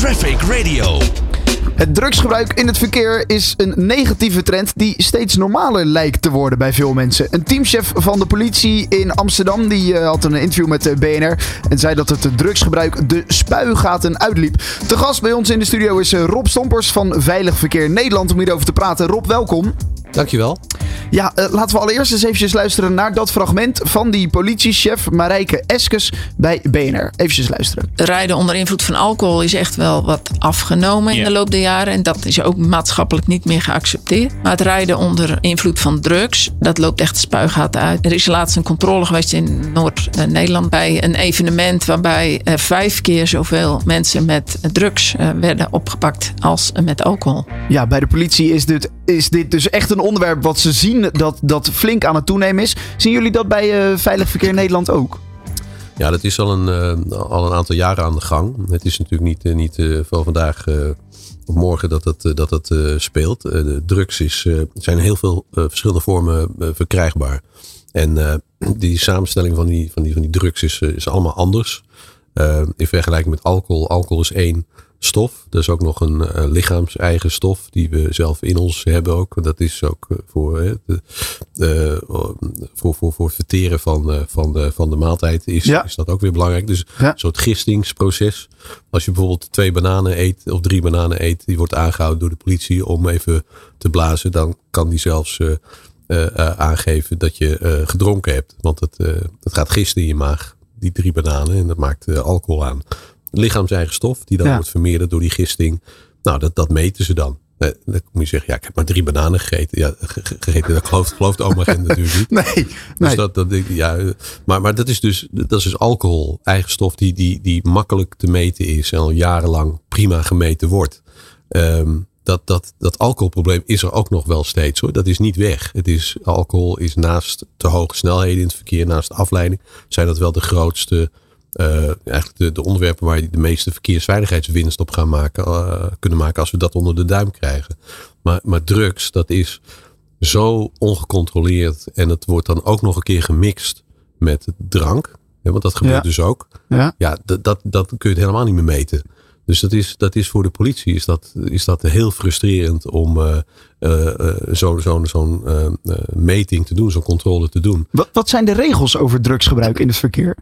Traffic Radio. Het drugsgebruik in het verkeer is een negatieve trend die steeds normaler lijkt te worden bij veel mensen. Een teamchef van de politie in Amsterdam die uh, had een interview met de BNR en zei dat het drugsgebruik de spuigaten uitliep. Te gast bij ons in de studio is uh, Rob Stompers van Veilig Verkeer Nederland om hierover te praten. Rob, welkom. Dankjewel. Ja, uh, laten we allereerst eens eventjes luisteren naar dat fragment van die politiechef Marijke Eskes bij BNR. Even luisteren. Rijden onder invloed van alcohol is echt wel wat afgenomen in de loop der jaren. En dat is ook maatschappelijk niet meer geaccepteerd. Maar het rijden onder invloed van drugs, dat loopt echt de spuigaten uit. Er is laatst een controle geweest in Noord-Nederland bij een evenement waarbij uh, vijf keer zoveel mensen met drugs uh, werden opgepakt als met alcohol. Ja, bij de politie is dit, is dit dus echt een onderwerp wat ze zien dat, dat flink aan het toenemen is. Zien jullie dat bij uh, Veilig Verkeer Nederland ook? Ja, dat is al een, uh, al een aantal jaren aan de gang. Het is natuurlijk niet, uh, niet van vandaag op morgen dat het, dat het speelt. de drugs is, zijn heel veel verschillende vormen verkrijgbaar. En die samenstelling van die, van die, van die drugs is, is allemaal anders. In vergelijking met alcohol. Alcohol is één stof. Er is ook nog een uh, lichaams-eigen stof die we zelf in ons hebben ook. Dat is ook voor, uh, de, uh, voor, voor, voor het verteren van, van, de, van de maaltijd is, ja. is dat ook weer belangrijk. Dus ja. een soort gistingsproces. Als je bijvoorbeeld twee bananen eet of drie bananen eet, die wordt aangehouden door de politie om even te blazen, dan kan die zelfs aangeven dat je gedronken hebt. Want het, het gaat gisten in je maag, die drie bananen, en dat maakt alcohol aan lichaams-eigen stof, die dan ja. wordt vermeerderd door die gisting. Nou, dat, dat meten ze dan. Dan moet je zeggen, ja, ik heb maar drie bananen gegeten. Ja, gegeten, dat gelooft, gelooft oma Gent natuurlijk niet. Nee, dus nee. Dat, dat, ja, maar, maar dat is dus, dat is dus alcohol, eigen stof die, die, die makkelijk te meten is en al jarenlang prima gemeten wordt. Um, dat, dat, dat alcoholprobleem is er ook nog wel steeds hoor. Dat is niet weg. Het is, alcohol is naast te hoge snelheden in het verkeer, naast afleiding, zijn dat wel de grootste uh, eigenlijk de, de, onderwerpen waar je de meeste verkeersveiligheidswinst op gaan maken, uh, kunnen maken als we dat onder de duim krijgen. Maar, maar drugs, dat is zo ongecontroleerd en het wordt dan ook nog een keer gemixt met drank. Ja, want dat gebeurt ja. dus ook. Ja, ja dat, dat, dat kun je het helemaal niet meer meten. Dus dat is, dat is voor de politie is dat, is dat heel frustrerend om uh, uh, zo'n zo, zo meting te doen, zo'n controle te doen. Wat, wat zijn de regels over drugsgebruik in het verkeer?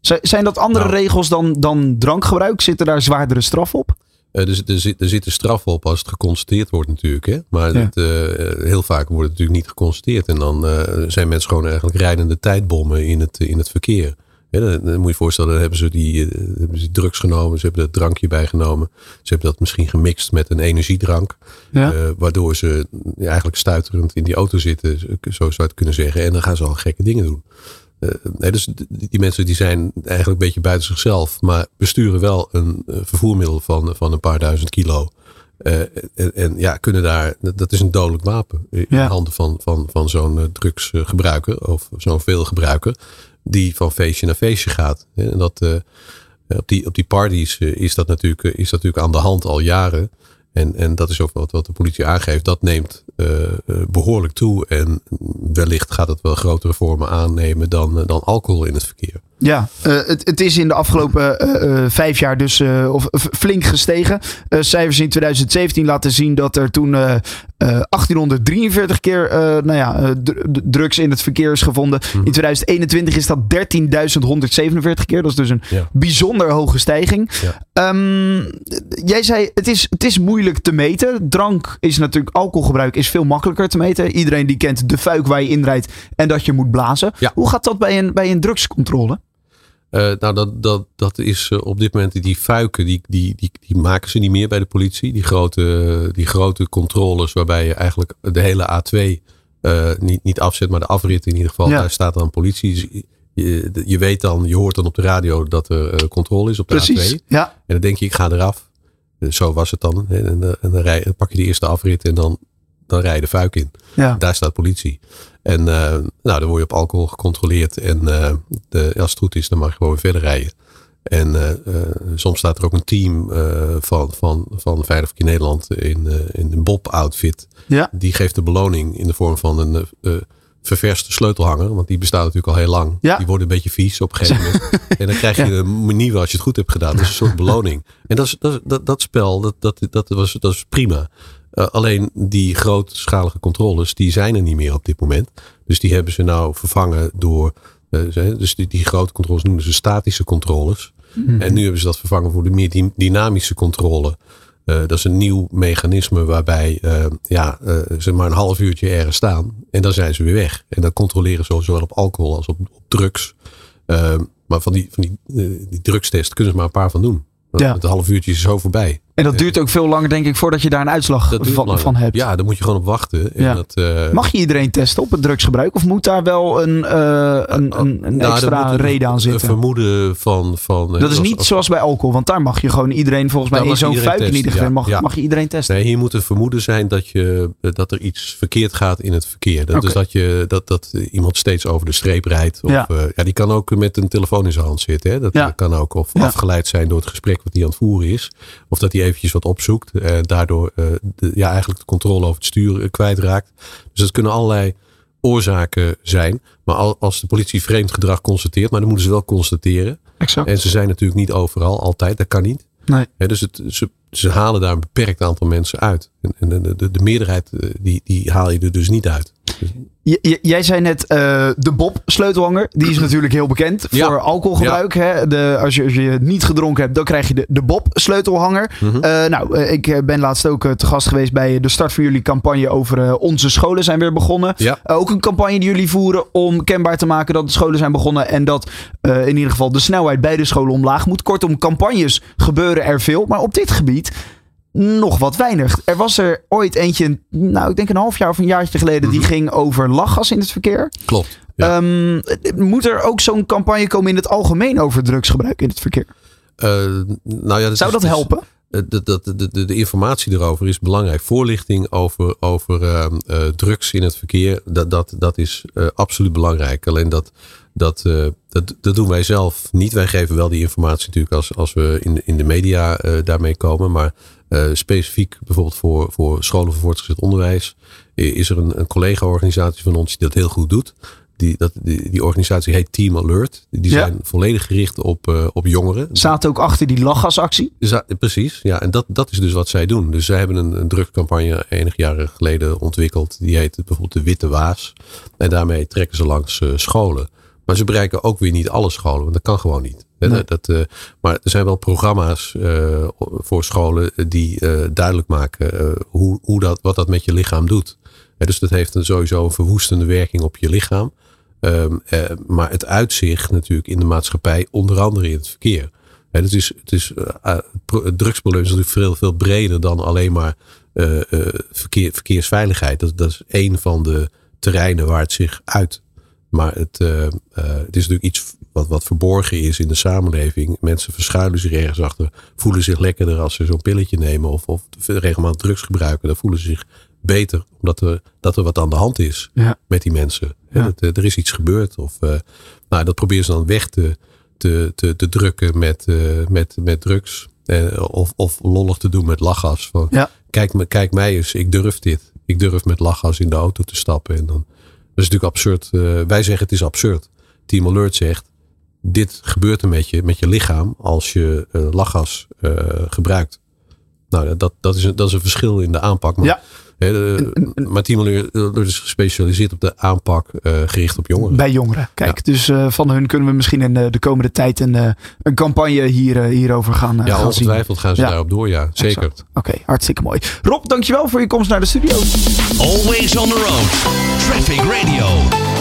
Zijn dat andere nou, regels dan, dan drankgebruik? Zitten daar zwaardere straf op? Uh, er, er, zit, er zit een straf op als het geconstateerd wordt natuurlijk. Hè? Maar ja. uh, heel vaak wordt het natuurlijk niet geconstateerd. En dan uh, zijn mensen gewoon eigenlijk rijdende tijdbommen in het, in het verkeer. Ja, dan, dan, moet je je voorstellen, dan hebben ze, die, hebben ze drugs genomen. Ze hebben er drankje bij genomen. Ze hebben dat misschien gemixt met een energiedrank. Ja. waardoor ze eigenlijk stuiterend in die auto zitten. Zo zou je het kunnen zeggen. En dan gaan ze al gekke dingen doen. Uh, nee, dus die, mensen die zijn eigenlijk een beetje buiten zichzelf, maar besturen wel een vervoermiddel van, van een paar duizend kilo. Uh, en, en, ja, kunnen daar, dat is een dodelijk wapen in Ja. handen van, van, van zo'n drugsgebruiker of zo'n veelgebruiker, die van feestje naar feestje gaat. Dat, op, die, op die parties is, dat natuurlijk, is dat natuurlijk aan de hand al jaren. En, en dat is ook wat, wat de politie aangeeft. Dat neemt behoorlijk toe. En wellicht gaat het wel grotere vormen aannemen dan, dan alcohol in het verkeer. Ja, uh, het, het, is in de afgelopen uh, vijf jaar dus of, flink gestegen. cijfers in 2017 laten zien dat er toen 1843 keer nou ja, drugs in het verkeer is gevonden. Mhm. In 2021 is dat 13.147 keer. Dat is dus een Ja. bijzonder hoge stijging. Ja. Um, jij zei, het is, het is moeilijk te meten. Drank is natuurlijk, alcoholgebruik is veel makkelijker te meten. Iedereen die kent de fuik waar je inrijdt en dat je moet blazen. Ja. Hoe gaat dat bij een, bij een drugscontrole? Uh, nou, dat, dat, dat is uh, op dit moment die fuiken, die, die, die, die maken ze niet meer bij de politie. Die grote, die grote controles waarbij je eigenlijk de hele A2 uh, niet, niet afzet, maar de afrit in ieder geval. Ja. Daar staat dan politie. Je, je weet dan, je hoort dan op de radio dat er controle is op de Precies, A2. ja. En dan denk je, ik ga eraf. Zo was het dan. En, en, en dan, rij, dan pak je de eerste afrit en dan, dan rij je de fuik in. ja. Daar staat politie. En uh, nou, dan word je op alcohol gecontroleerd. En uh, de, als het goed is, dan mag je gewoon weer verder rijden. En uh, soms staat er ook een team van, van, van Veilig Verkeer Nederland in, in een Bob-outfit. Ja. Die geeft de beloning in de vorm van een ververste sleutelhanger. Want die bestaat natuurlijk al heel lang. Ja. Die worden een beetje vies op een gegeven moment. en dan krijg je een nieuwe als je het goed hebt gedaan. Dat is een soort beloning. En dat, is, dat, dat, dat spel, dat, dat, dat, was, dat is prima. Uh, alleen die grootschalige controles, die zijn er niet meer op dit moment. Dus die hebben ze nou vervangen door. Uh, dus die, die grote controles noemen ze statische controles. Mm-hmm. En nu hebben ze dat vervangen voor de meer dynamische controle. Uh, dat is een nieuw mechanisme waarbij ja, ze maar een half uurtje ergens staan. En dan zijn ze weer weg. En dan controleren ze zowel op alcohol als op, op drugs. maar van die, van die, die drugstest kunnen ze maar een paar van doen. Ja. Het half uurtje is zo voorbij. En dat duurt ook veel langer, denk ik, voordat je daar een uitslag van, van, hebt. Ja, daar moet je gewoon op wachten. En Ja. dat, uh, Mag je iedereen testen op het drugsgebruik? Of moet daar wel een, uh, een, een, een nou, extra een- reden aan Een zitten? vermoeden van. van Dat is niet als- zoals bij alcohol, want daar mag je gewoon iedereen, volgens mij in zo'n fuik in ieder geval, ja. mag, Ja. mag je iedereen testen. Nee, hier moet een vermoeden zijn dat, je, dat er iets verkeerd gaat in het verkeer. Dat. Dus dat, je, dat, dat iemand steeds over de streep rijdt. Of, Ja. ja. ja, die kan ook met een telefoon in zijn hand zitten. Hè. Dat kan ook. Of afgeleid zijn door het gesprek wat hij aan het voeren is. Of dat hij eventjes wat opzoekt. En daardoor eh, de, ja, eigenlijk de controle over het stuur eh, kwijtraakt. Dus dat kunnen allerlei oorzaken zijn. Maar al- als de politie vreemd gedrag constateert. Maar dan moeten ze wel constateren. Exact. En ze zijn natuurlijk niet overal altijd. Dat kan niet. Nee. Dus het, ze, ze halen daar een beperkt aantal mensen uit. En, en de, de, de meerderheid eh, die, die haal je er dus niet uit. J- jij zei net eh, de Bob sleutelhanger. Die is natuurlijk heel bekend Ja. voor alcoholgebruik. Hè? De, als, je, als je niet gedronken hebt, dan krijg je de, de Bob sleutelhanger. Mhm. Eh, nou, eh, ik ben laatst ook te gast geweest bij de start van jullie campagne over onze scholen zijn weer begonnen. Ja. Ook een campagne die jullie voeren om kenbaar te maken dat de scholen zijn begonnen. En dat in ieder geval de snelheid bij de scholen omlaag moet. Kortom, campagnes gebeuren er veel. Maar op dit gebied nog wat weinig. Er was er ooit eentje, nou ik denk een half jaar of een jaartje geleden, die ging over lachgas in het verkeer. Klopt. Ja. Ehm, moet er ook zo'n campagne komen in het algemeen over drugsgebruik in het verkeer? Eh, nou ja, dat Zou is- dat helpen? Eh, de, de, informatie erover is belangrijk. Voorlichting over, over ehm, eh, drugs in het verkeer, dat, dat, dat is eh, absoluut belangrijk. Alleen dat, dat, dat, dat doen wij zelf niet. Wij geven wel die informatie natuurlijk als, als we in in de media daarmee komen. Maar specifiek bijvoorbeeld voor, voor scholen voor voortgezet onderwijs is er een, een collega-organisatie van ons die dat heel goed doet. Die, dat, die, die organisatie heet Team Alert. Die Ja. zijn volledig gericht op, eh, op jongeren. Zaten ook achter die lachgasactie? Precies, ja. En dat, dat is dus wat zij doen. Dus zij hebben een, een drugscampagne enig jaren geleden ontwikkeld. Die heet bijvoorbeeld de Witte Waas. En daarmee trekken ze langs eh, scholen. Maar ze bereiken ook weer niet alle scholen, want dat kan gewoon niet. Nee. Dat, eh, maar er zijn wel programma's voor scholen die duidelijk maken hoe, hoe dat, wat dat met je lichaam doet. Dus dat heeft een, sowieso een verwoestende werking op je lichaam. Ehm, eh, maar het uitzicht natuurlijk in de maatschappij, onder andere in het verkeer. Hè, het is, het is, het drugsprobleem is natuurlijk veel, veel breder dan alleen maar verkeer, verkeersveiligheid. Dat, dat is één van de terreinen waar het zich uit. Maar het, het is natuurlijk iets wat, wat verborgen is in de samenleving. Mensen verschuilen zich ergens achter, voelen zich lekkerder als ze zo'n pilletje nemen of, of regelmatig drugs gebruiken. Dan voelen ze zich beter, omdat er, dat er wat aan de hand is Ja. met die mensen. Ja. Dat, eh, er is iets gebeurd. Of, eh, nou, dat proberen ze dan weg te, te, te, te drukken met, eh, met, met drugs. Of, of lollig te doen met lachgas. Van, Ja. kijk, me- kijk mij eens, ik durf dit. Ik durf met lachgas in de auto te stappen. En dan, dat is natuurlijk absurd. Wij zeggen het is absurd. Team Alert zegt, dit gebeurt er met je, met je lichaam als je lachgas gebruikt. Nou, dat, dat, is een, dat is een verschil in de aanpak. Maar, Ja. Hè, de- maar Alert is gespecialiseerd op de aanpak eh, gericht op jongeren. Bij jongeren. Kijk, dus eh, van hun kunnen we misschien in de, de komende tijd een, eh, een campagne hier, eh, hierover gaan, eh, Ja, gaan zien. ongetwijfeld gaan ze Ja. daarop door, ja. Zeker. Oké, hartstikke mooi. Rob, dankjewel voor je komst naar de studio. Always on the road. Traffic Radio.